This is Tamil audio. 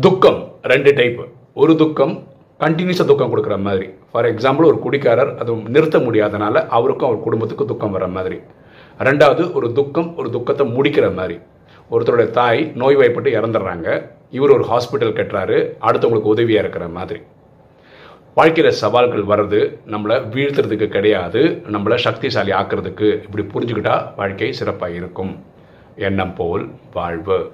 துக்கம் ரெண்டு டைப் ஒரு துக்கம் கண்டினியூஸாக துக்கம் கொடுக்குற மாதிரி. ஃபார் எக்ஸாம்பிள் ஒரு குடிக்காரர் அது நிறுத்த முடியாதனால அவருக்கும் அவர் குடும்பத்துக்கும் துக்கம் வர மாதிரி. ரெண்டாவது ஒரு துக்கம் ஒரு துக்கத்தை முடிக்கிற மாதிரி. ஒருத்தருடைய தாய் நோய்வாய்ப்பட்டு இறந்துடுறாங்க. இவர் ஒரு ஹாஸ்பிட்டல் கட்டுறாரு. அடுத்தவங்களுக்கு உதவியாக இருக்கிற மாதிரி. வாழ்க்கையில் சவால்கள் வர்றது நம்மளை வீழ்த்துறதுக்கு கிடையாது. நம்மளை சக்திசாலி ஆக்கிறதுக்கு. இப்படி புரிஞ்சுக்கிட்டா வாழ்க்கை சிறப்பாக இருக்கும். எண்ணம் போல் வாழ்வு.